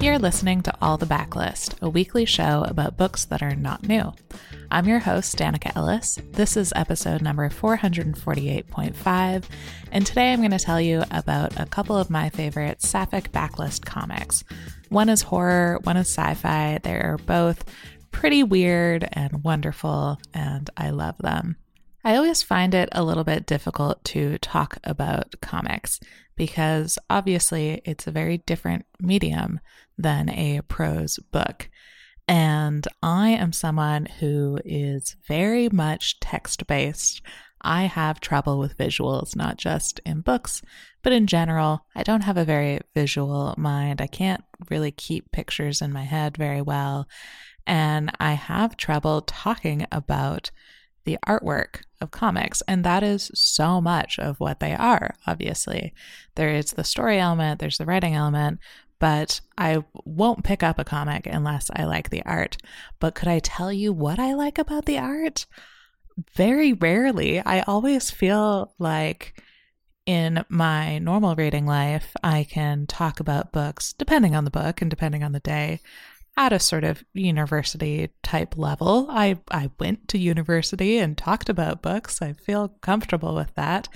You're listening to All the Backlist, a weekly show about books that are not new. I'm your host, Danika Ellis. This is episode number 448.5, and today I'm going to tell you about a couple of my favorite Sapphic backlist comics. One is horror, one is sci fi. They're both pretty weird and wonderful, and I love them. I always find it a little bit difficult to talk about comics because obviously it's a very different medium than a prose book. And I am someone who is very much text based. I have trouble with visuals, not just in books, but in general. I don't have a very visual mind. I can't really keep pictures in my head very well. And I have trouble talking about the artwork of comics. And that is so much of what they are, obviously. There is the story element, there's the writing element, but I won't pick up a comic unless I like the art. But could I tell you what I like about the art? Very rarely. I always feel like in my normal reading life, I can talk about books, depending on the book and depending on the day, at a sort of university type level. I, I went to university and talked about books. I feel comfortable with that.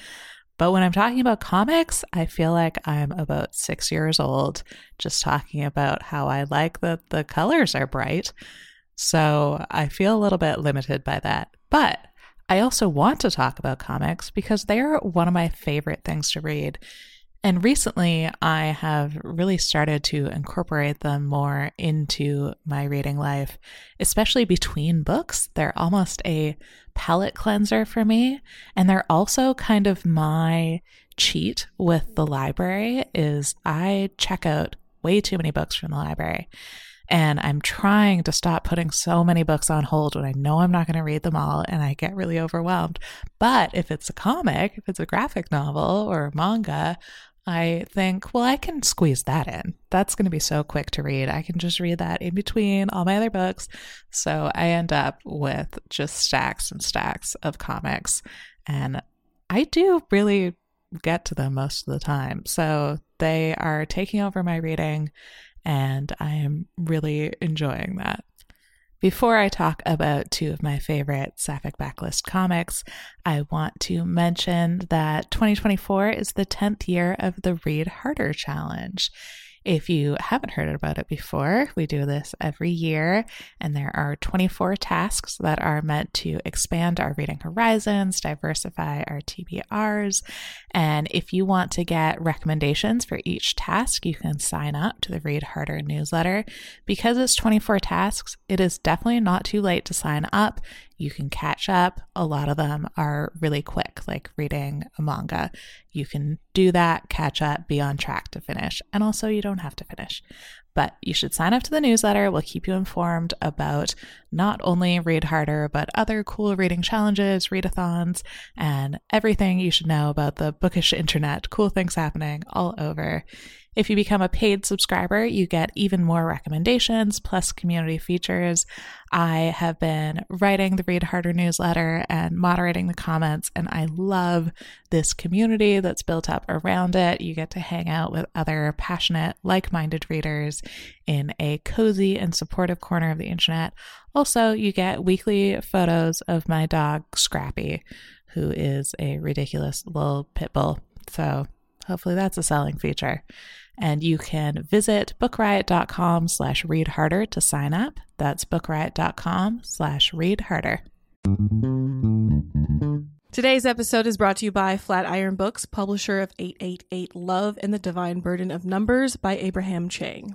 But when I'm talking about comics, I feel like I'm about six years old, just talking about how I like that the colors are bright. So I feel a little bit limited by that. But I also want to talk about comics because they're one of my favorite things to read. And recently, I have really started to incorporate them more into my reading life, especially between books. They're almost a palate cleanser for me, and they're also kind of my cheat with the library is I check out way too many books from the library. And I'm trying to stop putting so many books on hold when I know I'm not going to read them all and I get really overwhelmed. But if it's a comic, if it's a graphic novel or manga, I think, well, I can squeeze that in. That's going to be so quick to read. I can just read that in between all my other books. So I end up with just stacks and stacks of comics. And I do really get to them most of the time. So they are taking over my reading, and I am really enjoying that. Before I talk about two of my favorite Sapphic Backlist comics, I want to mention that 2024 is the 10th year of the Read Harder Challenge. If you haven't heard about it before, we do this every year, and there are 24 tasks that are meant to expand our reading horizons, diversify our TBRs. And if you want to get recommendations for each task, you can sign up to the Read Harder newsletter. Because it's 24 tasks, it is definitely not too late to sign up you can catch up. A lot of them are really quick, like reading a manga. You can do that, catch up, be on track to finish. And also, you don't have to finish. But you should sign up to the newsletter. We'll keep you informed about not only Read Harder, but other cool reading challenges, readathons, and everything you should know about the bookish internet. Cool things happening all over. If you become a paid subscriber, you get even more recommendations plus community features. I have been writing the Read Harder newsletter and moderating the comments, and I love this community that's built up around it. You get to hang out with other passionate, like minded readers in a cozy and supportive corner of the internet. Also, you get weekly photos of my dog, Scrappy, who is a ridiculous little pit bull. So, hopefully, that's a selling feature. And you can visit bookriot.com slash read harder to sign up. That's bookriot.com slash read harder. Today's episode is brought to you by Flatiron Books, publisher of 888 Love and the Divine Burden of Numbers by Abraham Chang.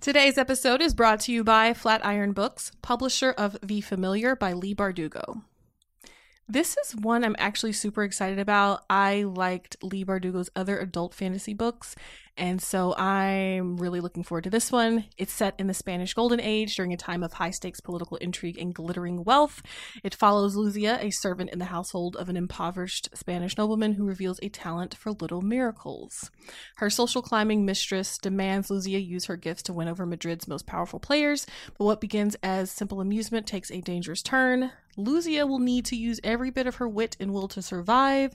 Today's episode is brought to you by Flatiron Books, publisher of The Familiar by Leigh Bardugo. This is one I'm actually super excited about. I liked Leigh Bardugo's other adult fantasy books, and so I'm really looking forward to this one. It's set in the Spanish Golden Age during a time of high stakes political intrigue and glittering wealth. It follows Luzia, a servant in the household of an impoverished Spanish nobleman who reveals a talent for little miracles. Her social climbing mistress demands Luzia use her gifts to win over Madrid's most powerful players, but what begins as simple amusement takes a dangerous turn. Luzia will need to use every bit of her wit and will to survive,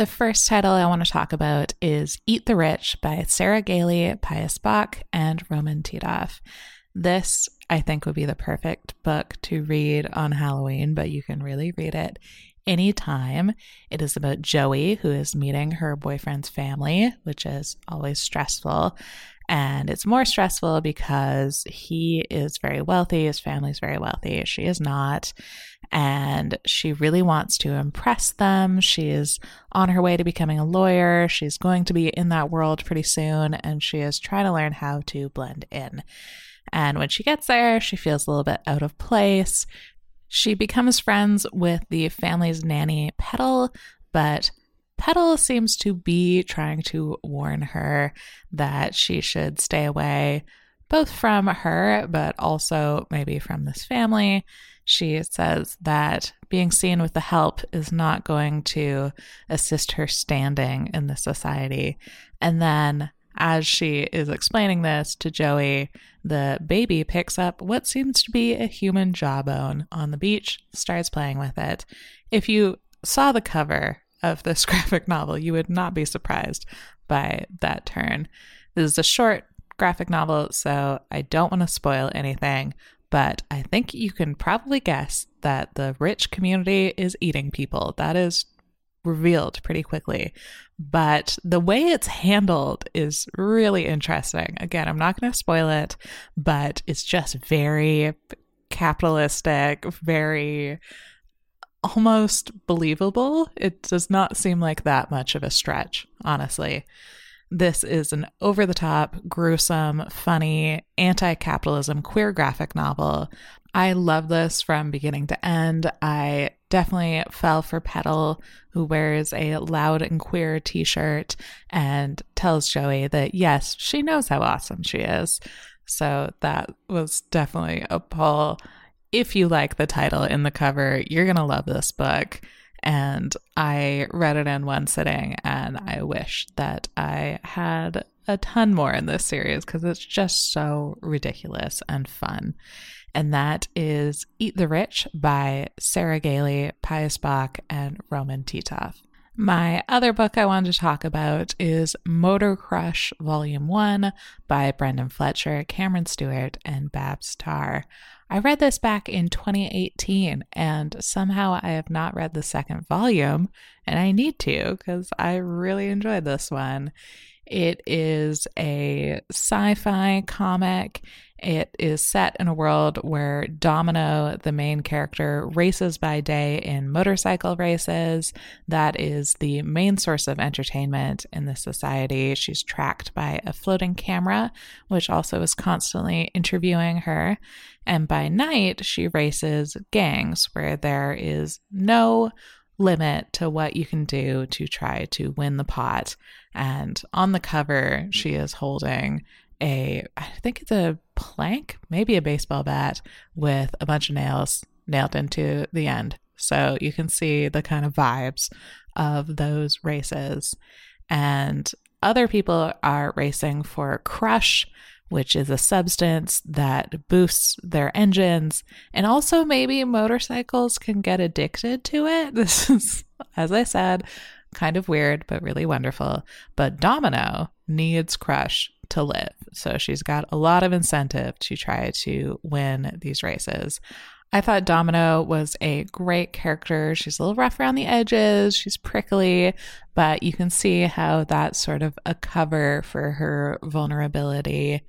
The first title I want to talk about is Eat the Rich by Sarah Gailey, Pius Bak, and Roman Titov. This, I think, would be the perfect book to read on Halloween, but you can really read it anytime. It is about Joey, who is meeting her boyfriend's family, which is always stressful. And it's more stressful because he is very wealthy, his family's very wealthy. She is not and she really wants to impress them. She is on her way to becoming a lawyer. She's going to be in that world pretty soon, and she is trying to learn how to blend in. And when she gets there, she feels a little bit out of place. She becomes friends with the family's nanny, Petal, but Petal seems to be trying to warn her that she should stay away, both from her, but also maybe from this family she says that being seen with the help is not going to assist her standing in the society. And then, as she is explaining this to Joey, the baby picks up what seems to be a human jawbone on the beach, starts playing with it. If you saw the cover of this graphic novel, you would not be surprised by that turn. This is a short graphic novel, so I don't want to spoil anything, but I think you can probably guess that the rich community is eating people. That is revealed pretty quickly. But the way it's handled is really interesting. Again, I'm not going to spoil it, but it's just very capitalistic, very almost believable. It does not seem like that much of a stretch, honestly. This is an over the top, gruesome, funny, anti capitalism queer graphic novel. I love this from beginning to end. I definitely fell for Petal, who wears a loud and queer t shirt and tells Joey that, yes, she knows how awesome she is. So that was definitely a pull. If you like the title in the cover, you're going to love this book. And I read it in one sitting, and I wish that I had a ton more in this series because it's just so ridiculous and fun. And that is Eat the Rich by Sarah Gailey, Pius Bak, and Roman Titov. My other book I wanted to talk about is Motor Crush Volume 1 by Brenden Fletcher, Cameron Stewart, and Babs Tarr. I read this back in 2018, and somehow I have not read the second volume, and I need to because I really enjoyed this one. It is a sci fi comic. It is set in a world where Domino, the main character, races by day in motorcycle races. That is the main source of entertainment in this society. She's tracked by a floating camera, which also is constantly interviewing her. And by night, she races gangs where there is no limit to what you can do to try to win the pot. And on the cover, she is holding a, I think it's a plank, maybe a baseball bat with a bunch of nails nailed into the end. So you can see the kind of vibes of those races. And other people are racing for Crush, which is a substance that boosts their engines. And also, maybe motorcycles can get addicted to it. This is, as I said, kind of weird, but really wonderful. But Domino needs Crush to live. So she's got a lot of incentive to try to win these races. I thought Domino was a great character. She's a little rough around the edges, she's prickly, but you can see how that's sort of a cover for her vulnerability.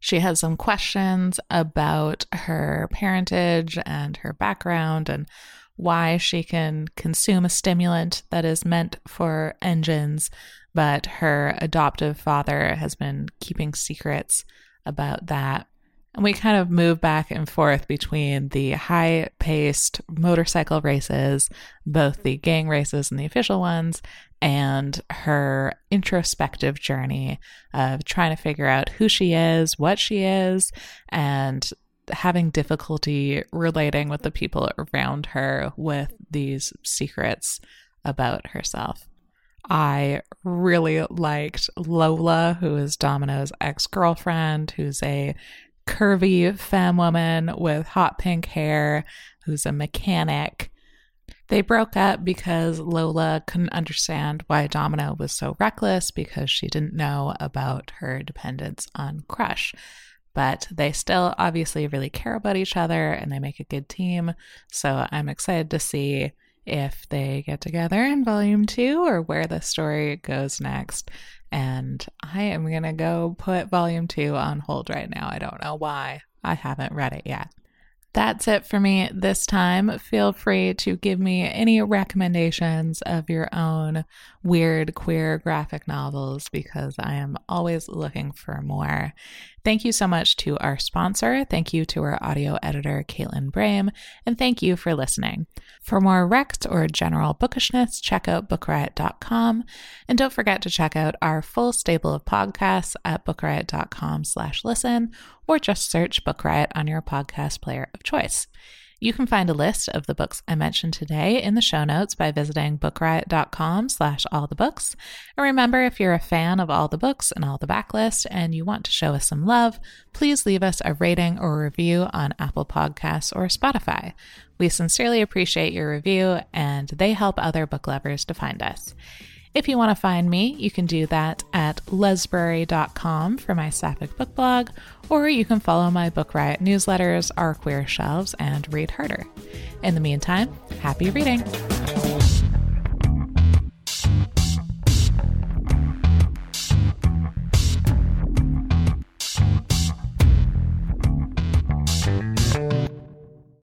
She has some questions about her parentage and her background and why she can consume a stimulant that is meant for engines, but her adoptive father has been keeping secrets about that. And we kind of move back and forth between the high paced motorcycle races, both the gang races and the official ones, and her introspective journey of trying to figure out who she is, what she is, and having difficulty relating with the people around her with these secrets about herself. I really liked Lola, who is Domino's ex girlfriend, who's a curvy femme woman with hot pink hair, who's a mechanic. They broke up because Lola couldn't understand why Domino was so reckless because she didn't know about her dependence on Crush but they still obviously really care about each other and they make a good team. So I'm excited to see if they get together in volume two or where the story goes next. And I am going to go put volume two on hold right now. I don't know why. I haven't read it yet. That's it for me this time. Feel free to give me any recommendations of your own weird queer graphic novels because I am always looking for more. Thank you so much to our sponsor. Thank you to our audio editor, Caitlin Brame, and thank you for listening. For more rect or general bookishness, check out bookriot.com. And don't forget to check out our full stable of podcasts at bookriot.com slash listen or just search Book Riot on your podcast player of choice. You can find a list of the books I mentioned today in the show notes by visiting bookriot.com slash all the books. And remember, if you're a fan of all the books and all the backlist and you want to show us some love, please leave us a rating or review on Apple Podcasts or Spotify. We sincerely appreciate your review and they help other book lovers to find us. If you want to find me, you can do that at lesbrary.com for my sapphic book blog, or you can follow my Book Riot newsletters, Our Queer Shelves, and Read Harder. In the meantime, happy reading!